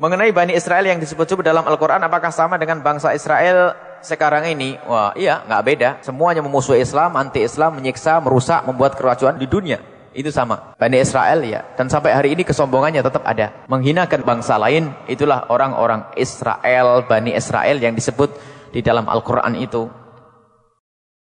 Mengenai Bani Israel yang disebut-sebut dalam Al-Quran, apakah sama dengan bangsa Israel sekarang ini? Wah, iya, nggak beda. Semuanya memusuhi Islam, anti-Islam, menyiksa, merusak, membuat keracuan di dunia. Itu sama. Bani Israel ya. Dan sampai hari ini kesombongannya tetap ada. Menghinakan bangsa lain, itulah orang-orang Israel, Bani Israel yang disebut di dalam Al-Quran itu.